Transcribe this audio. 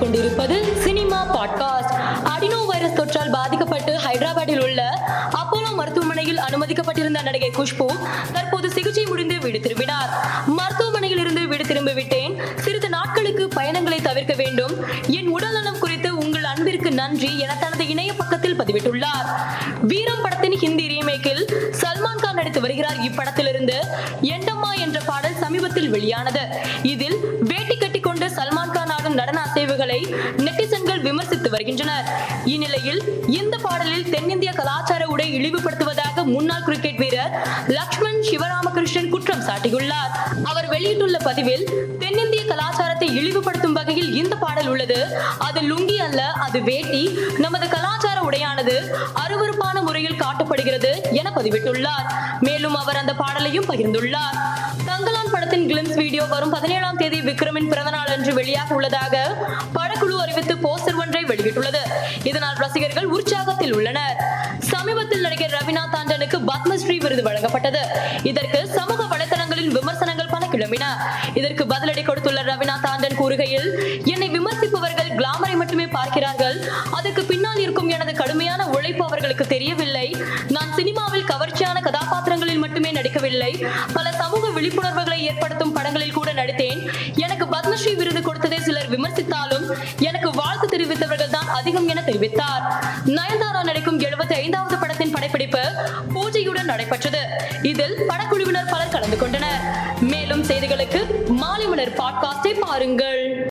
கேட்டுக்கொண்டிருப்பது cinema podcast. அடினோ virus தொற்றால் பாதிக்கப்பட்டு ஹைதராபாத்தில் உள்ள அப்போலோ மருத்துவமனையில் அனுமதிக்கப்பட்டிருந்த நடிகை குஷ்பு தற்போது சிகிச்சை முடிந்து வீடு திரும்பினார். மருத்துவமனையில் இருந்து வீடு திரும்பி விட்டேன். சிறிது நாட்களுக்கு பயணங்களை தவிர்க்க வேண்டும். என் உடல் நலம் குறித்து உங்கள் அன்பிற்கு நன்றி என தனது இணைய பக்கத்தில் பதிவிட்டுள்ளார். வீரம் படத்தின் ஹிந்தி ரீமேக்கில் சல்மான் கான் நடித்து வருகிறார் இப்படத்திலிருந்து. எண்டம்மா என்ற பாடல் சமீபத்தில் வெளியானது. இதில் வேட்டி கட்டி நடக்கும் நடன அசைவுகளை நெட்டிசன்கள் விமர்சித்து வருகின்றனர். இந்நிலையில் இந்த பாடலில் தென்னிந்திய கலாச்சார உடை இழிவுபடுத்துவதாக முன்னாள் கிரிக்கெட் வீரர் லக்ஷ்மண் சிவராமகிருஷ்ணன் குற்றம் சாட்டியுள்ளார். அவர் வெளியிட்டுள்ள பதிவில் தென்னிந்திய கலாச்சாரத்தை இழிவுபடுத்தும் வகையில் இந்த பாடல் உள்ளது. அது லுங்கி அல்ல அது வேட்டி. நமது கலாச்சார பாடலானது அருவறுப்பான முறையில் காட்டப்படுகிறது என பதிவிட்டுள்ளார். மேலும் அவர் அந்த பாடலையும் பகிர்ந்துள்ளார். தங்கலான் படத்தின் கிளிம்ஸ் வீடியோ வரும் பதினேழாம் தேதி விக்ரமின் பிறந்தநாள் அன்று வெளியாக உள்ளதாக படக்குழு அறிவித்து போஸ்டர் ஒன்றை வெளியிட்டுள்ளது. இதனால் ரசிகர்கள் உற்சாகத்தில் உள்ளனர். சமீபத்தில் நடிகர் ரவிநாத் தாண்டனுக்கு பத்மஸ்ரீ விருது வழங்கப்பட்டது. இதற்கு சமூக வலைதளங்களில் விமர்சனங்கள் பல கிளம்பின. இதற்கு பதிலடி கொடுத்துள்ள ரவிநாத் தாண்டன் கூறுகையில் என்னை விமர்சிப்பவர்கள் கிளாமரை மட்டுமே பார்க்கிறார்கள். அதுக்கு பின்னால் இருக்கும் எனது கடுமையான உழைப்பு அவர்களுக்கு தெரியவில்லை. நான் சினிமாவில் கவர்ச்சியான கதாபாத்திரங்களில் மட்டுமே நடிக்கவில்லை. பல சமூக விழிப்புணர்வுகளை ஏற்படுத்தும் படங்களில் கூட நடித்தேன். எனக்கு பத்மஸ்ரீ விருது கொடுத்ததை சிலர் விமர்சித்தாலும் எனக்கு வாழ்த்து தெரிவித்தவர்கள் தான் அதிகம் என தெரிவித்தார். நயன்தாரா நடிக்கும் எழுபத்தி ஐந்தாவது படத்தின் படப்பிடிப்பு பூஜையுடன் நடைபெற்றது. இதில் படக்குழுவினர் பலர் கலந்து கொண்டனர். மேலும் செய்திகளுக்கு மாலை மலர் பாட்காஸ்டை பாருங்கள்.